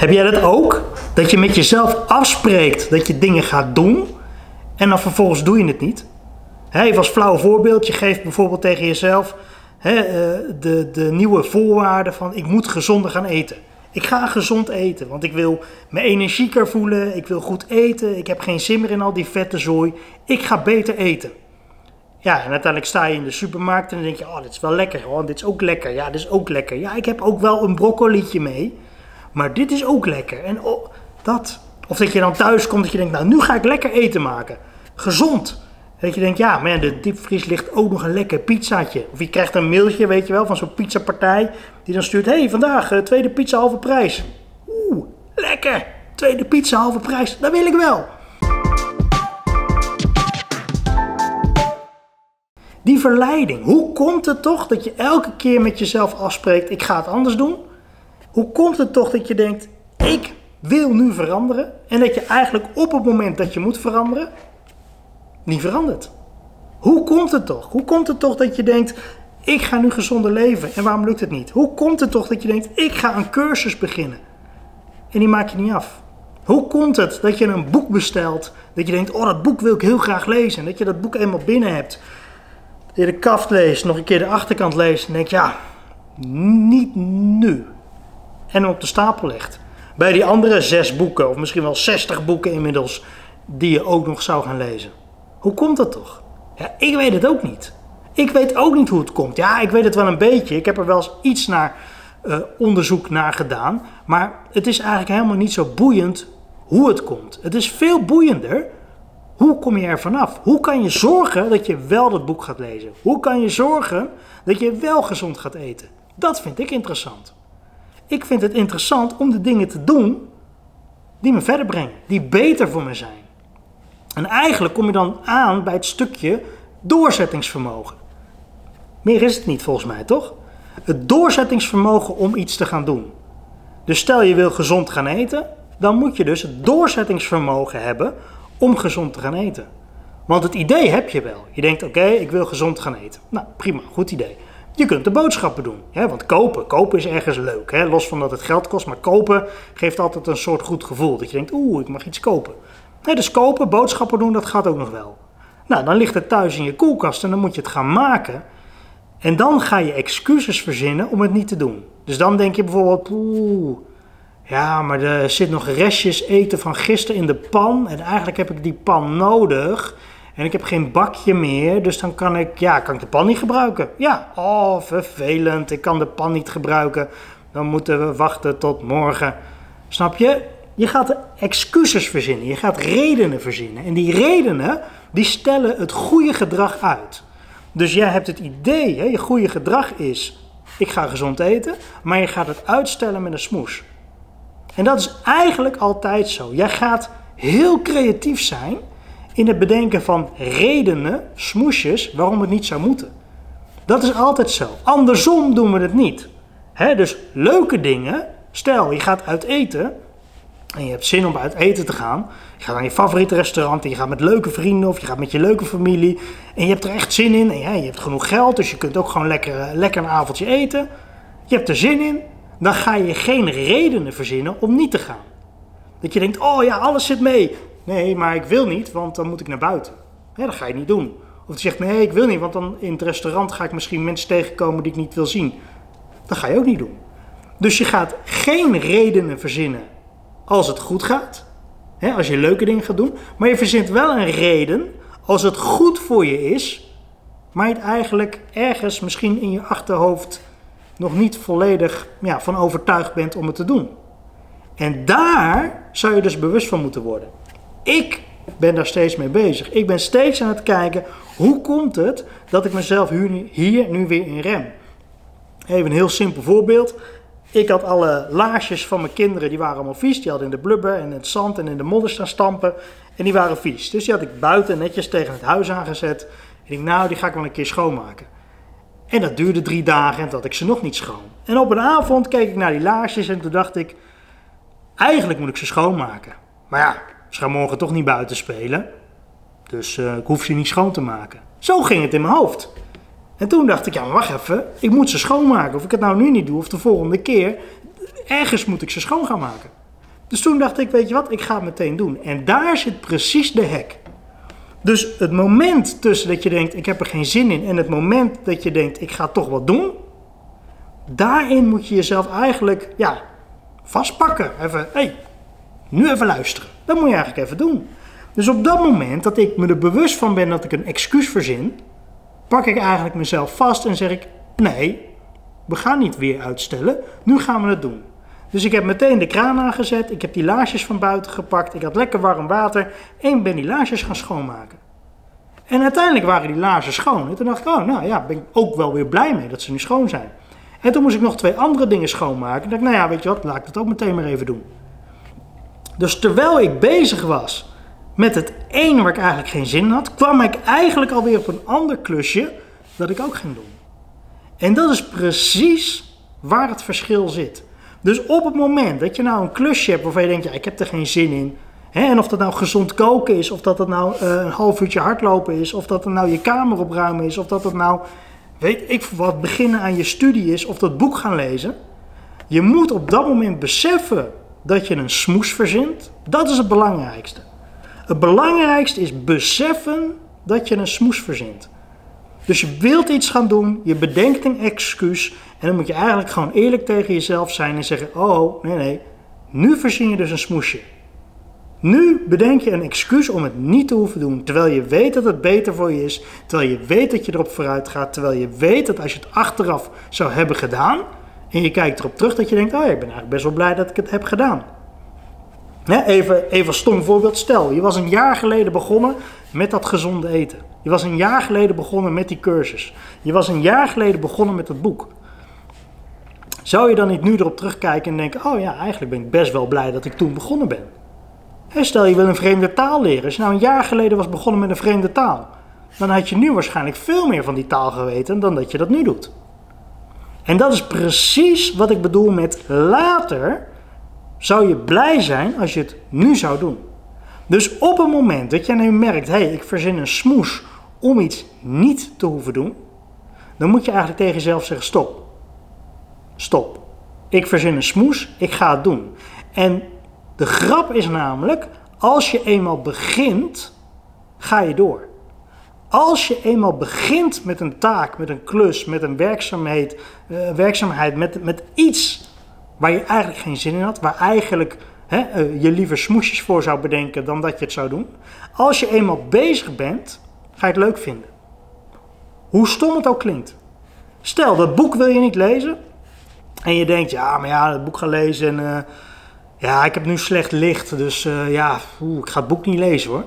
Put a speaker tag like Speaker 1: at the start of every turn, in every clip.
Speaker 1: Heb jij dat ook? Dat je met jezelf afspreekt dat je dingen gaat doen en dan vervolgens doe je het niet? Hè, even als flauw voorbeeld, je geeft bijvoorbeeld tegen jezelf eh, de, de nieuwe voorwaarden van ik moet gezonder gaan eten. Ik ga gezond eten, want ik wil me energieker voelen, ik wil goed eten, ik heb geen zin meer in al die vette zooi. Ik ga beter eten. Ja, en uiteindelijk sta je in de supermarkt en dan denk je, oh, dit is wel lekker, oh, dit is ook lekker, ja, dit is ook lekker. Ja, ik heb ook wel een broccolietje mee, maar dit is ook lekker. En dat. Of dat je dan thuis komt dat je denkt, nou, nu ga ik lekker eten maken. Gezond. Dat je denkt, ja, maar de diepvries ligt ook nog een lekker pizzaatje. Of je krijgt een mailtje, weet je wel, van zo'n pizzapartij. Die dan stuurt, hé, hey, vandaag uh, tweede pizza halve prijs. Oeh, lekker. Tweede pizza halve prijs, dat wil ik wel. Die verleiding. Hoe komt het toch dat je elke keer met jezelf afspreekt, ik ga het anders doen? Hoe komt het toch dat je denkt, ik wil nu veranderen? En dat je eigenlijk op het moment dat je moet veranderen, niet verandert. Hoe komt het toch? Hoe komt het toch dat je denkt, ik ga nu gezonder leven en waarom lukt het niet? Hoe komt het toch dat je denkt, ik ga een cursus beginnen en die maak je niet af? Hoe komt het dat je een boek bestelt, dat je denkt, oh dat boek wil ik heel graag lezen en dat je dat boek eenmaal binnen hebt? Je de kaft leest, nog een keer de achterkant leest en denkt, ja, niet nu. En op de stapel legt. Bij die andere zes boeken, of misschien wel zestig boeken inmiddels, die je ook nog zou gaan lezen. Hoe komt dat toch? Ja, ik weet het ook niet. Ik weet ook niet hoe het komt. Ja, ik weet het wel een beetje. Ik heb er wel eens iets naar uh, onderzoek naar gedaan. Maar het is eigenlijk helemaal niet zo boeiend hoe het komt. Het is veel boeiender. Hoe kom je er vanaf? Hoe kan je zorgen dat je wel dat boek gaat lezen? Hoe kan je zorgen dat je wel gezond gaat eten? Dat vind ik interessant. Ik vind het interessant om de dingen te doen die me verder brengen, die beter voor me zijn. En eigenlijk kom je dan aan bij het stukje doorzettingsvermogen. Meer is het niet volgens mij, toch? Het doorzettingsvermogen om iets te gaan doen. Dus stel je wil gezond gaan eten, dan moet je dus het doorzettingsvermogen hebben om gezond te gaan eten. Want het idee heb je wel. Je denkt, oké, ik wil gezond gaan eten. Nou, prima, goed idee. Je kunt de boodschappen doen. Hè? Want kopen, kopen is ergens leuk. Hè? Los van dat het geld kost, maar kopen geeft altijd een soort goed gevoel. Dat je denkt, oeh, ik mag iets kopen. Nee, dus kopen, boodschappen doen, dat gaat ook nog wel. Nou, dan ligt het thuis in je koelkast en dan moet je het gaan maken. En dan ga je excuses verzinnen om het niet te doen. Dus dan denk je bijvoorbeeld, oeh, ja, maar er zit nog restjes eten van gisteren in de pan. En eigenlijk heb ik die pan nodig. En ik heb geen bakje meer, dus dan kan ik, ja, kan ik de pan niet gebruiken. Ja, oh, vervelend, ik kan de pan niet gebruiken. Dan moeten we wachten tot morgen. Snap je? Je gaat excuses verzinnen, je gaat redenen verzinnen. En die redenen, die stellen het goede gedrag uit. Dus jij hebt het idee, hè, je goede gedrag is, ik ga gezond eten, maar je gaat het uitstellen met een smoes. En dat is eigenlijk altijd zo. Jij gaat heel creatief zijn in het bedenken van redenen, smoesjes, waarom het niet zou moeten. Dat is altijd zo. Andersom doen we het niet. dus leuke dingen, stel je gaat uit eten, en je hebt zin om uit eten te gaan. Je gaat naar je favoriete restaurant en je gaat met leuke vrienden of je gaat met je leuke familie. En je hebt er echt zin in en ja, je hebt genoeg geld, dus je kunt ook gewoon lekker, eh, lekker een avondje eten. Je hebt er zin in, dan ga je geen redenen verzinnen om niet te gaan. Dat je denkt, oh ja, alles zit mee. Nee, maar ik wil niet, want dan moet ik naar buiten. Dat ga je niet doen. Of je zegt, nee, ik wil niet, want dan in het restaurant ga ik misschien mensen tegenkomen die ik niet wil zien. Dat ga je ook niet doen. Dus je gaat geen redenen verzinnen als het goed gaat. Hè, als je leuke dingen gaat doen. Maar je verzint wel een reden als het goed voor je is. Maar je het eigenlijk ergens misschien in je achterhoofd nog niet volledig ja, van overtuigd bent om het te doen. En daar zou je dus bewust van moeten worden. Ik ben daar steeds mee bezig. Ik ben steeds aan het kijken hoe komt het dat ik mezelf hier nu weer in rem. Even een heel simpel voorbeeld. Ik had alle laarsjes van mijn kinderen, die waren allemaal vies. Die hadden in de blubber en in het zand en in de modder staan stampen. En die waren vies. Dus die had ik buiten netjes tegen het huis aangezet. En ik nou, die ga ik wel een keer schoonmaken. En dat duurde drie dagen en toen had ik ze nog niet schoon. En op een avond keek ik naar die laarsjes en toen dacht ik... Eigenlijk moet ik ze schoonmaken. Maar ja, ze gaan morgen toch niet buiten spelen. Dus uh, ik hoef ze niet schoon te maken. Zo ging het in mijn hoofd. En toen dacht ik, ja maar wacht even, ik moet ze schoonmaken. Of ik het nou nu niet doe of de volgende keer, ergens moet ik ze schoon gaan maken. Dus toen dacht ik, weet je wat, ik ga het meteen doen. En daar zit precies de hek. Dus het moment tussen dat je denkt, ik heb er geen zin in, en het moment dat je denkt, ik ga toch wat doen, daarin moet je jezelf eigenlijk, ja, vastpakken. Even, hey, nu even luisteren. Dat moet je eigenlijk even doen. Dus op dat moment dat ik me er bewust van ben dat ik een excuus verzin, pak ik eigenlijk mezelf vast en zeg ik: nee, we gaan niet weer uitstellen, nu gaan we het doen. Dus ik heb meteen de kraan aangezet, ik heb die laarsjes van buiten gepakt, ik had lekker warm water en ben die laarsjes gaan schoonmaken. En uiteindelijk waren die laarsjes schoon. En toen dacht ik, oh nou ja, ben ik ook wel weer blij mee dat ze nu schoon zijn. En toen moest ik nog twee andere dingen schoonmaken. En dacht ik, nou ja, weet je wat, laat ik dat ook meteen maar even doen. Dus terwijl ik bezig was met het ene waar ik eigenlijk geen zin in had, kwam ik eigenlijk alweer op een ander klusje dat ik ook ging doen. En dat is precies waar het verschil zit. Dus op het moment dat je nou een klusje hebt waarvan je denkt, ja, ik heb er geen zin in. Hè, en of dat nou gezond koken is, of dat het nou uh, een half uurtje hardlopen is, of dat het nou je kamer opruimen is, of dat het nou, weet ik wat, beginnen aan je studie is, of dat boek gaan lezen. Je moet op dat moment beseffen dat je een smoes verzint. Dat is het belangrijkste. Het belangrijkste is beseffen dat je een smoes verzint. Dus je wilt iets gaan doen, je bedenkt een excuus en dan moet je eigenlijk gewoon eerlijk tegen jezelf zijn en zeggen: Oh, nee, nee, nu verzin je dus een smoesje. Nu bedenk je een excuus om het niet te hoeven doen, terwijl je weet dat het beter voor je is, terwijl je weet dat je erop vooruit gaat, terwijl je weet dat als je het achteraf zou hebben gedaan en je kijkt erop terug, dat je denkt: Oh ja, ik ben eigenlijk best wel blij dat ik het heb gedaan even, even een stom voorbeeld. Stel, je was een jaar geleden begonnen met dat gezonde eten. Je was een jaar geleden begonnen met die cursus. Je was een jaar geleden begonnen met het boek. Zou je dan niet nu erop terugkijken en denken: Oh ja, eigenlijk ben ik best wel blij dat ik toen begonnen ben? stel je wil een vreemde taal leren. Als je nou een jaar geleden was begonnen met een vreemde taal, dan had je nu waarschijnlijk veel meer van die taal geweten dan dat je dat nu doet. En dat is precies wat ik bedoel met later zou je blij zijn als je het nu zou doen. Dus op het moment dat jij nu merkt, hé, hey, ik verzin een smoes om iets niet te hoeven doen, dan moet je eigenlijk tegen jezelf zeggen, stop. Stop. Ik verzin een smoes, ik ga het doen. En de grap is namelijk, als je eenmaal begint, ga je door. Als je eenmaal begint met een taak, met een klus, met een werkzaamheid, uh, werkzaamheid met, met iets waar je eigenlijk geen zin in had, waar eigenlijk hè, eh, je liever smoesjes voor zou bedenken dan dat je het zou doen. Als je eenmaal bezig bent, ga je het leuk vinden. Hoe stom het ook klinkt. Stel, dat boek wil je niet lezen en je denkt, ja, maar ja, het boek gaan lezen en uh, ja, ik heb nu slecht licht, dus ja, ik ga het boek niet lezen hoor.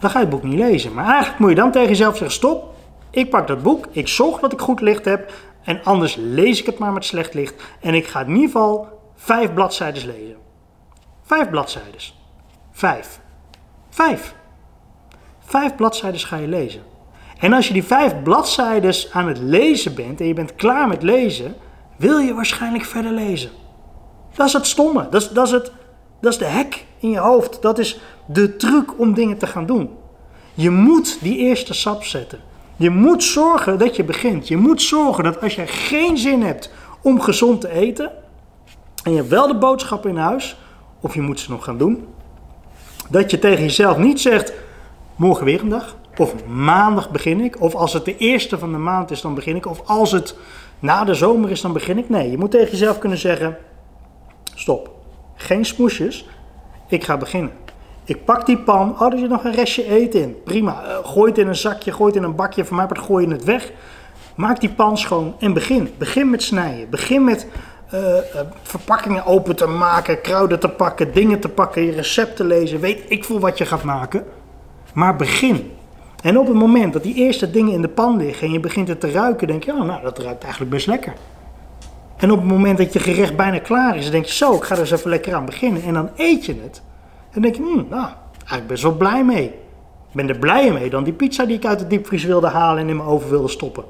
Speaker 1: Dan ga je het boek niet lezen. Maar eigenlijk moet je dan tegen jezelf zeggen, stop, ik pak dat boek, ik zorg dat ik goed licht heb en anders lees ik het maar met slecht licht. En ik ga in ieder geval vijf bladzijden lezen. Vijf bladzijden. Vijf. Vijf. Vijf bladzijden ga je lezen. En als je die vijf bladzijden aan het lezen bent en je bent klaar met lezen, wil je waarschijnlijk verder lezen. Dat is het stomme. Dat is, dat is, het, dat is de hek in je hoofd. Dat is de truc om dingen te gaan doen. Je moet die eerste stap zetten. Je moet zorgen dat je begint. Je moet zorgen dat als je geen zin hebt om gezond te eten. En je hebt wel de boodschappen in huis. Of je moet ze nog gaan doen. Dat je tegen jezelf niet zegt. Morgen weer een dag. Of maandag begin ik. Of als het de eerste van de maand is dan begin ik. Of als het na de zomer is dan begin ik. Nee, je moet tegen jezelf kunnen zeggen. Stop. Geen smoesjes. Ik ga beginnen. Ik pak die pan. Oh, er zit nog een restje eten in. Prima. Uh, gooi het in een zakje, gooi het in een bakje. Voor mij part gooi je het weg. Maak die pan schoon en begin. Begin met snijden. Begin met uh, uh, verpakkingen open te maken, kruiden te pakken, dingen te pakken, je recepten lezen. Weet ik veel wat je gaat maken. Maar begin. En op het moment dat die eerste dingen in de pan liggen en je begint het te ruiken, denk je, oh, nou, dat ruikt eigenlijk best lekker. En op het moment dat je gerecht bijna klaar is, denk je, zo, ik ga er eens even lekker aan beginnen. En dan eet je het. En dan denk je, hmm, nou, eigenlijk best wel blij mee. Ik ben er blijer mee dan die pizza die ik uit de diepvries wilde halen en in mijn oven wilde stoppen.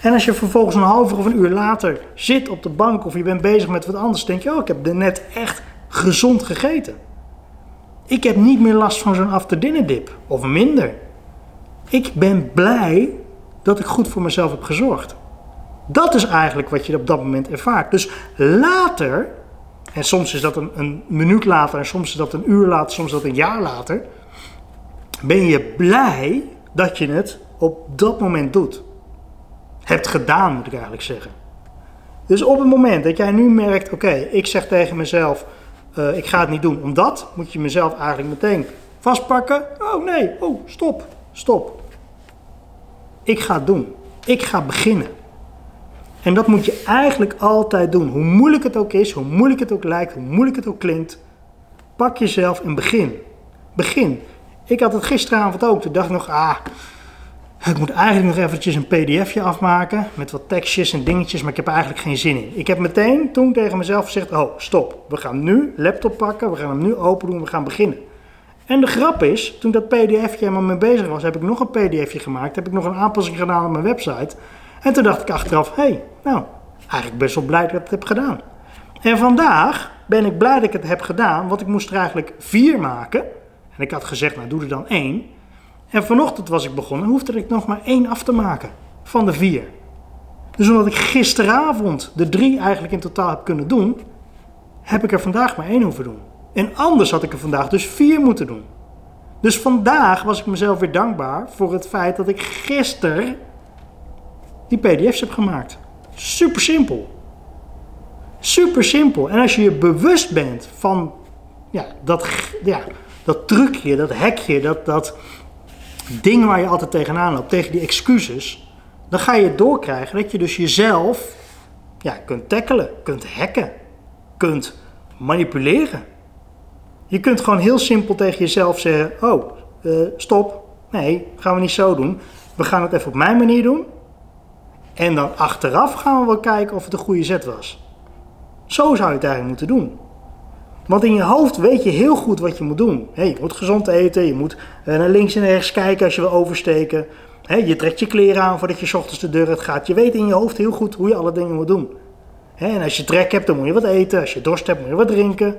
Speaker 1: En als je vervolgens een half uur of een uur later zit op de bank of je bent bezig met wat anders, denk je, oh, ik heb er net echt gezond gegeten. Ik heb niet meer last van zo'n after dinner dip, of minder. Ik ben blij dat ik goed voor mezelf heb gezorgd. Dat is eigenlijk wat je op dat moment ervaart. Dus later en soms is dat een, een minuut later, en soms is dat een uur later, soms is dat een jaar later, ben je blij dat je het op dat moment doet. Hebt gedaan, moet ik eigenlijk zeggen. Dus op het moment dat jij nu merkt, oké, ik zeg tegen mezelf, uh, ik ga het niet doen, omdat moet je mezelf eigenlijk meteen vastpakken. Oh nee, oh stop, stop. Ik ga het doen. Ik ga beginnen. En dat moet je eigenlijk altijd doen. Hoe moeilijk het ook is, hoe moeilijk het ook lijkt, hoe moeilijk het ook klinkt. Pak jezelf en begin. Begin. Ik had het gisteravond ook. Toen dacht ik nog, ah, ik moet eigenlijk nog eventjes een pdfje afmaken met wat tekstjes en dingetjes, maar ik heb eigenlijk geen zin in. Ik heb meteen toen tegen mezelf gezegd, oh stop, we gaan nu laptop pakken, we gaan hem nu open doen, we gaan beginnen. En de grap is, toen dat pdfje helemaal mee bezig was, heb ik nog een pdfje gemaakt, heb ik nog een aanpassing gedaan op mijn website. En toen dacht ik achteraf, hé, hey, nou, eigenlijk best wel blij dat ik het heb gedaan. En vandaag ben ik blij dat ik het heb gedaan, want ik moest er eigenlijk vier maken. En ik had gezegd, nou doe er dan één. En vanochtend was ik begonnen, hoefde ik nog maar één af te maken van de vier. Dus omdat ik gisteravond de drie eigenlijk in totaal heb kunnen doen, heb ik er vandaag maar één hoeven doen. En anders had ik er vandaag dus vier moeten doen. Dus vandaag was ik mezelf weer dankbaar voor het feit dat ik gisteren die PDF's heb gemaakt. Super simpel. Super simpel. En als je je bewust bent van ja, dat, ja, dat trucje, dat hekje, dat, dat ding waar je altijd tegenaan loopt, tegen die excuses, dan ga je doorkrijgen dat je dus jezelf ja, kunt tackelen, kunt hacken, kunt manipuleren. Je kunt gewoon heel simpel tegen jezelf zeggen: Oh, uh, stop. Nee, gaan we niet zo doen. We gaan het even op mijn manier doen. En dan achteraf gaan we wel kijken of het een goede zet was. Zo zou je het eigenlijk moeten doen. Want in je hoofd weet je heel goed wat je moet doen. Hey, je moet gezond eten, je moet eh, naar links en rechts kijken als je wil oversteken. Hey, je trekt je kleren aan voordat je ochtends de deur uit gaat. Je weet in je hoofd heel goed hoe je alle dingen moet doen. En als je trek hebt, dan moet je wat eten. Als je dorst hebt, moet je wat drinken.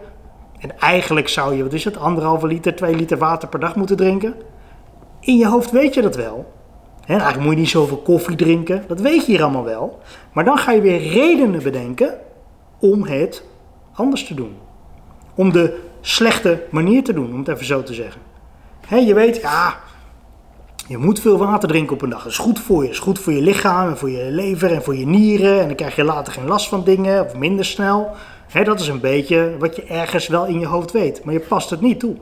Speaker 1: En eigenlijk zou je, wat is het, anderhalve liter, twee liter water per dag moeten drinken. In je hoofd weet je dat wel. He, eigenlijk moet je niet zoveel koffie drinken. Dat weet je hier allemaal wel. Maar dan ga je weer redenen bedenken om het anders te doen. Om de slechte manier te doen, om het even zo te zeggen. Je weet, ja, je moet veel water drinken op een dag. Dat is goed voor je. Dat is goed voor je lichaam en voor je lever en voor je nieren. En dan krijg je later geen last van dingen of minder snel. Dat is een beetje wat je ergens wel in je hoofd weet. Maar je past het niet toe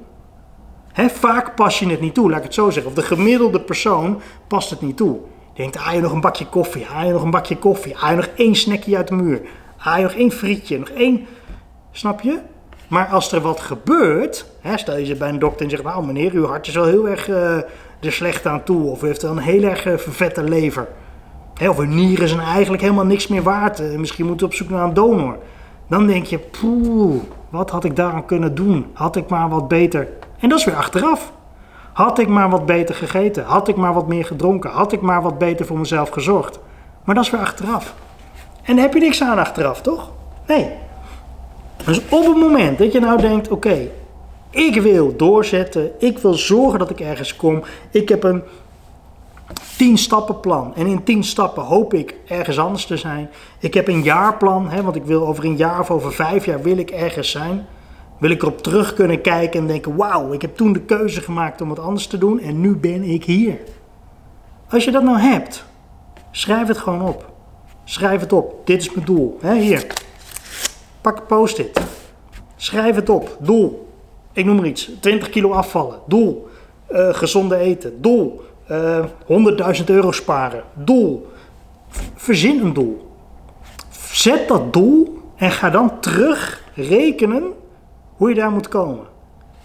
Speaker 1: vaak pas je het niet toe, laat ik het zo zeggen. Of de gemiddelde persoon past het niet toe. Denkt, ah je nog een bakje koffie, ah je nog een bakje koffie, ah je nog één snackje uit de muur, ah je nog één frietje, nog één, snap je? Maar als er wat gebeurt, stel je ze bij een dokter en zegt, nou meneer, uw hart is wel heel erg uh, er slecht aan toe, of u heeft wel een heel erg uh, vervette lever. of uw nieren zijn eigenlijk helemaal niks meer waard, uh, misschien moet u op zoek naar een donor. Dan denk je, poeh, wat had ik daaraan kunnen doen? Had ik maar wat beter en dat is weer achteraf. Had ik maar wat beter gegeten, had ik maar wat meer gedronken, had ik maar wat beter voor mezelf gezorgd. Maar dat is weer achteraf. En daar heb je niks aan achteraf, toch? Nee. Dus op het moment dat je nou denkt: oké, ik wil doorzetten, ik wil zorgen dat ik ergens kom, ik heb een 10 stappen plan. En in 10 stappen hoop ik ergens anders te zijn. Ik heb een jaarplan, hè, want ik wil over een jaar of over vijf jaar wil ik ergens zijn wil ik erop terug kunnen kijken en denken: wauw, ik heb toen de keuze gemaakt om het anders te doen en nu ben ik hier. Als je dat nou hebt, schrijf het gewoon op. Schrijf het op. Dit is mijn doel. hier. Pak post-it. Schrijf het op. Doel. Ik noem maar iets. 20 kilo afvallen. Doel. Uh, gezonde eten. Doel. Uh, eh, 100.000 euro sparen. Doel. Verzin een doel. Zet dat doel en ga dan terug rekenen hoe je daar moet komen.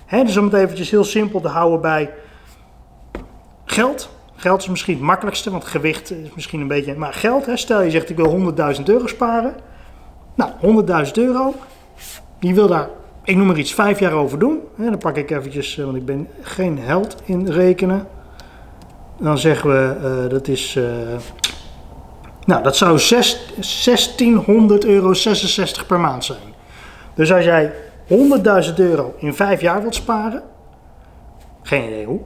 Speaker 1: He, dus om het eventjes heel simpel te houden bij geld. Geld is misschien het makkelijkste, want gewicht is misschien een beetje... Maar geld, stel je zegt ik wil 100.000 euro sparen. Nou, 100.000 euro. Je wil daar, ik noem maar iets, vijf jaar over doen. dan pak ik eventjes, eh, want ik ben geen held in rekenen. Dan zeggen we, uh, dat is... Uh, nou, dat zou 6, 1600 euro 66 per maand zijn. Dus als jij 100.000 euro in vijf jaar wilt sparen, geen idee hoe,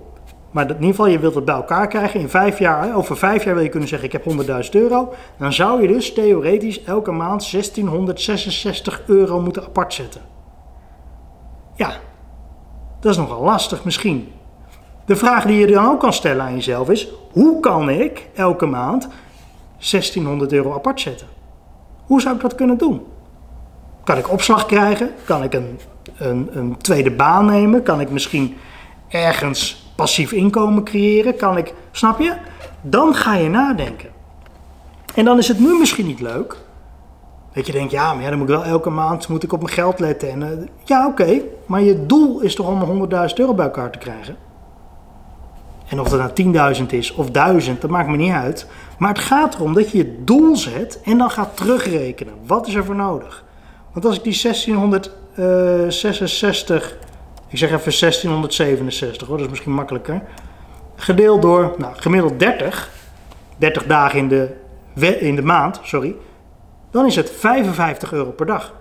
Speaker 1: Maar in ieder geval, je wilt het bij elkaar krijgen. In vijf jaar, over vijf jaar wil je kunnen zeggen: Ik heb 100.000 euro. Dan zou je dus theoretisch elke maand 1666 euro moeten apart zetten. Ja, dat is nogal lastig misschien. De vraag die je dan ook kan stellen aan jezelf is: hoe kan ik elke maand 1600 euro apart zetten? Hoe zou ik dat kunnen doen? Kan ik opslag krijgen? Kan ik een, een, een tweede baan nemen? Kan ik misschien ergens passief inkomen creëren? Kan ik, snap je? Dan ga je nadenken. En dan is het nu misschien niet leuk. Dat je denkt, ja, maar ja, dan moet ik wel elke maand moet ik op mijn geld letten. En, uh, ja, oké, maar je doel is toch om 100.000 euro bij elkaar te krijgen? En of dat nou 10.000 is of 1000, dat maakt me niet uit. Maar het gaat erom dat je je doel zet en dan gaat terugrekenen. Wat is er voor nodig? Want als ik die 1666, ik zeg even 1667 hoor, dat is misschien makkelijker. Gedeeld door, nou, gemiddeld 30, 30 dagen in de, in de maand, sorry. Dan is het 55 euro per dag.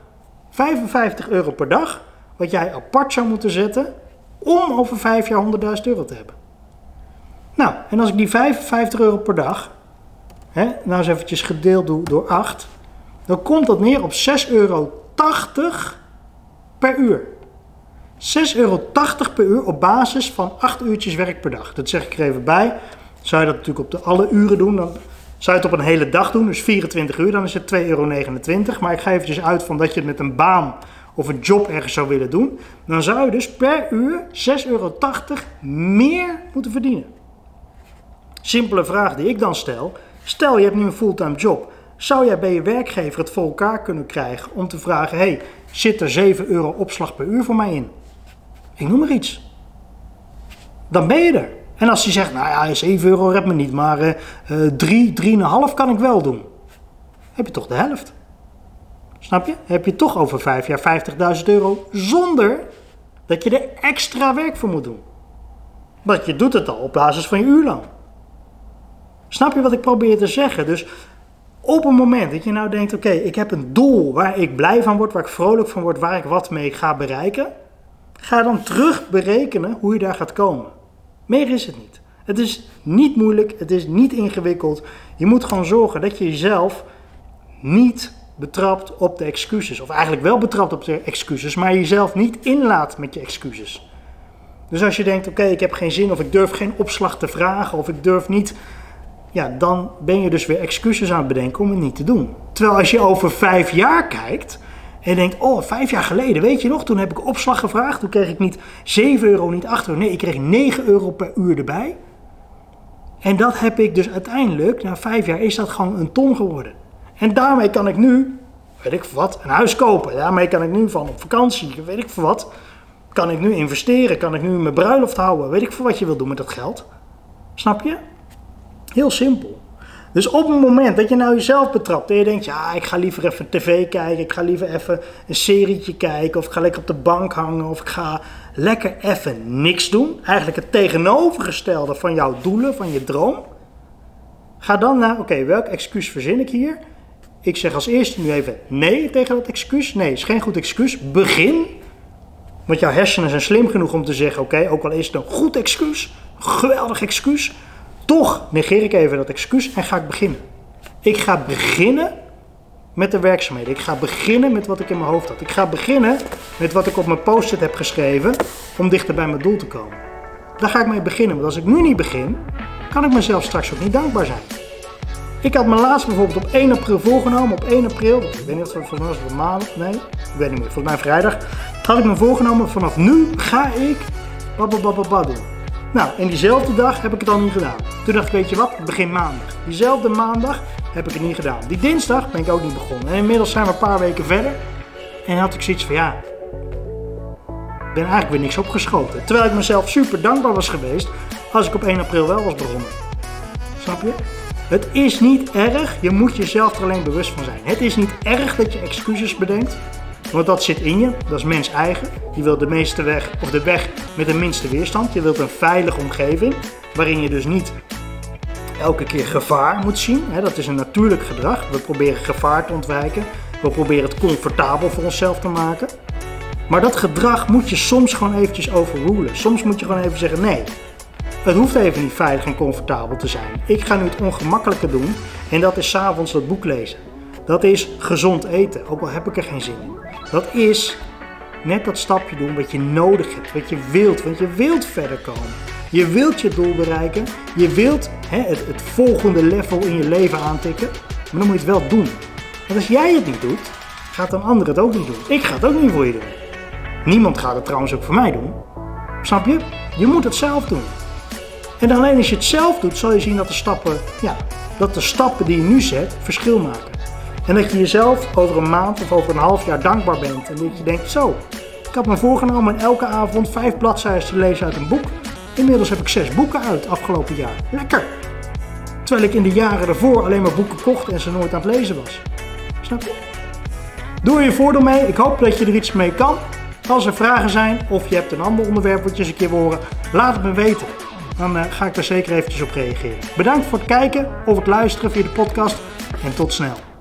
Speaker 1: 55 euro per dag, wat jij apart zou moeten zetten om over 5 jaar 100.000 euro te hebben. Nou, en als ik die 55 euro per dag, hè, nou eens eventjes gedeeld doe door 8, dan komt dat neer op 6,80 euro per uur. 6,80 euro per uur op basis van 8 uurtjes werk per dag. Dat zeg ik er even bij. Zou je dat natuurlijk op de alle uren doen, dan zou je het op een hele dag doen, dus 24 uur, dan is het 2,29 euro. Maar ik ga eventjes uit van dat je het met een baan of een job ergens zou willen doen. Dan zou je dus per uur 6,80 euro meer moeten verdienen. Simpele vraag die ik dan stel. Stel je hebt nu een fulltime job. Zou jij bij je werkgever het voor elkaar kunnen krijgen om te vragen: hey, zit er 7 euro opslag per uur voor mij in? Ik noem maar iets. Dan ben je er. En als hij zegt: Nou ja, 7 euro redt me niet, maar uh, 3, 3,5 kan ik wel doen. Heb je toch de helft? Snap je? Heb je toch over 5 jaar 50.000 euro zonder dat je er extra werk voor moet doen. Want je doet het al op basis van je uurloon. Snap je wat ik probeer te zeggen? Dus op een moment dat je nou denkt: oké, ik heb een doel waar ik blij van word, waar ik vrolijk van word, waar ik wat mee ga bereiken, ga dan terug berekenen hoe je daar gaat komen. Meer is het niet. Het is niet moeilijk, het is niet ingewikkeld. Je moet gewoon zorgen dat je jezelf niet betrapt op de excuses. Of eigenlijk wel betrapt op de excuses, maar jezelf niet inlaat met je excuses. Dus als je denkt: oké, ik heb geen zin, of ik durf geen opslag te vragen, of ik durf niet ja, dan ben je dus weer excuses aan het bedenken om het niet te doen. Terwijl als je over vijf jaar kijkt en denkt, oh, vijf jaar geleden, weet je nog, toen heb ik opslag gevraagd, toen kreeg ik niet 7 euro, niet 8 euro, nee, ik kreeg 9 euro per uur erbij. En dat heb ik dus uiteindelijk, na vijf jaar, is dat gewoon een ton geworden. En daarmee kan ik nu, weet ik wat, een huis kopen. Daarmee kan ik nu van op vakantie, weet ik voor wat, kan ik nu investeren, kan ik nu mijn bruiloft houden, weet ik voor wat je wil doen met dat geld. Snap je? Heel simpel. Dus op het moment dat je nou jezelf betrapt en je denkt, ja, ik ga liever even tv kijken, ik ga liever even een serietje kijken, of ik ga lekker op de bank hangen, of ik ga lekker even niks doen. Eigenlijk het tegenovergestelde van jouw doelen, van je droom. Ga dan naar, oké, welk excuus verzin ik hier? Ik zeg als eerste nu even nee tegen dat excuus. Nee, is geen goed excuus. Begin. Want jouw hersenen zijn slim genoeg om te zeggen, oké, ook al is het een goed excuus, geweldig excuus, toch negeer ik even dat excuus en ga ik beginnen. Ik ga beginnen met de werkzaamheden. Ik ga beginnen met wat ik in mijn hoofd had. Ik ga beginnen met wat ik op mijn post-it heb geschreven om dichter bij mijn doel te komen. Daar ga ik mee beginnen. Want als ik nu niet begin, kan ik mezelf straks ook niet dankbaar zijn. Ik had me laatst bijvoorbeeld op 1 april voorgenomen. Op 1 april, ik weet niet of het mij was maandag, nee, ik weet niet meer, volgens mij vrijdag. Had ik me voorgenomen, vanaf nu ga ik bababababa doen. Nou, en diezelfde dag heb ik het al niet gedaan. Toen dacht ik, weet je wat, begin maandag. Diezelfde maandag heb ik het niet gedaan. Die dinsdag ben ik ook niet begonnen. En inmiddels zijn we een paar weken verder. En had ik zoiets van, ja, ik ben eigenlijk weer niks opgeschoten. Terwijl ik mezelf super dankbaar was geweest als ik op 1 april wel was begonnen. Snap je? Het is niet erg, je moet jezelf er alleen bewust van zijn. Het is niet erg dat je excuses bedenkt. Want dat zit in je, dat is mens eigen. Je wilt de meeste weg, of de weg met de minste weerstand. Je wilt een veilige omgeving, waarin je dus niet elke keer gevaar moet zien. Dat is een natuurlijk gedrag. We proberen gevaar te ontwijken. We proberen het comfortabel voor onszelf te maken. Maar dat gedrag moet je soms gewoon eventjes overrulen. Soms moet je gewoon even zeggen nee. het hoeft even niet veilig en comfortabel te zijn. Ik ga nu het ongemakkelijke doen en dat is s'avonds dat boek lezen. Dat is gezond eten, ook al heb ik er geen zin in. Dat is net dat stapje doen wat je nodig hebt, wat je wilt, want je wilt verder komen. Je wilt je doel bereiken, je wilt hè, het, het volgende level in je leven aantikken, maar dan moet je het wel doen. En als jij het niet doet, gaat een ander het ook niet doen. Ik ga het ook niet voor je doen. Niemand gaat het trouwens ook voor mij doen. Snap je? Je moet het zelf doen. En alleen als je het zelf doet, zal je zien dat de stappen, ja, dat de stappen die je nu zet verschil maken. En dat je jezelf over een maand of over een half jaar dankbaar bent. En dat je denkt, zo, ik had me voorgenomen elke avond vijf bladzijden te lezen uit een boek. Inmiddels heb ik zes boeken uit afgelopen jaar. Lekker! Terwijl ik in de jaren ervoor alleen maar boeken kocht en ze nooit aan het lezen was. Snap je? Doe je voordeel mee. Ik hoop dat je er iets mee kan. Als er vragen zijn of je hebt een ander onderwerp wat je eens een keer wil horen, laat het me weten. Dan uh, ga ik er zeker eventjes op reageren. Bedankt voor het kijken of het luisteren via de podcast en tot snel.